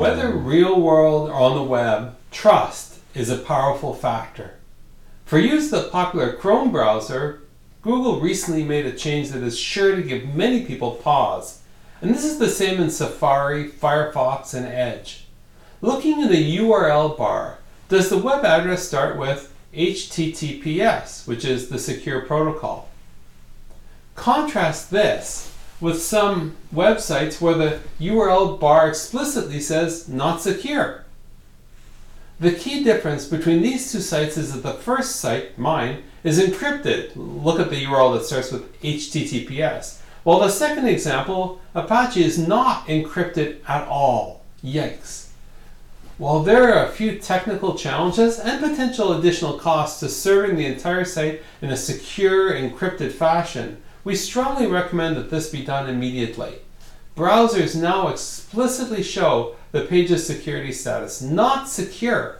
Whether real world or on the web, trust is a powerful factor. For use of the popular Chrome browser, Google recently made a change that is sure to give many people pause. And this is the same in Safari, Firefox, and Edge. Looking in the URL bar, does the web address start with HTTPS, which is the secure protocol? Contrast this with some websites where the URL bar explicitly says not secure. The key difference between these two sites is that the first site, mine, is encrypted. Look at the URL that starts with HTTPS. While the second example, Apache is not encrypted at all. Yikes. While there are a few technical challenges and potential additional costs to serving the entire site in a secure, encrypted fashion, we strongly recommend that this be done immediately. Browsers now explicitly show the page's security status. Not secure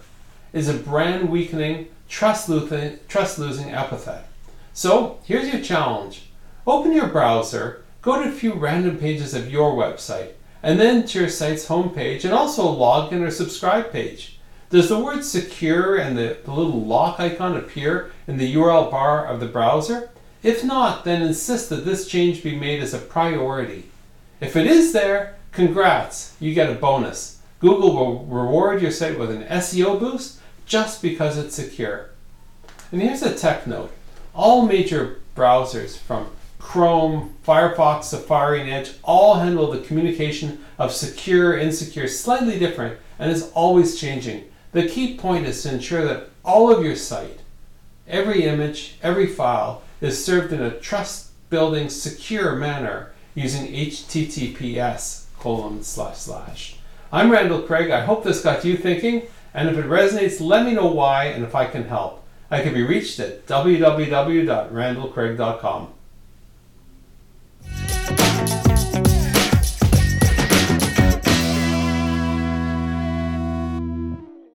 is a brand weakening, trust losing, epithet. So here's your challenge open your browser, go to a few random pages of your website, and then to your site's homepage and also a login or subscribe page. Does the word secure and the, the little lock icon appear in the URL bar of the browser? If not, then insist that this change be made as a priority. If it is there, congrats, you get a bonus. Google will reward your site with an SEO boost just because it's secure. And here's a tech note. All major browsers from Chrome, Firefox, Safari, and Edge all handle the communication of secure, insecure slightly different and is always changing. The key point is to ensure that all of your site, every image, every file, is served in a trust building secure manner using HTTPS colon slash slash. I'm Randall Craig. I hope this got you thinking, and if it resonates, let me know why and if I can help. I can be reached at www.randallcraig.com.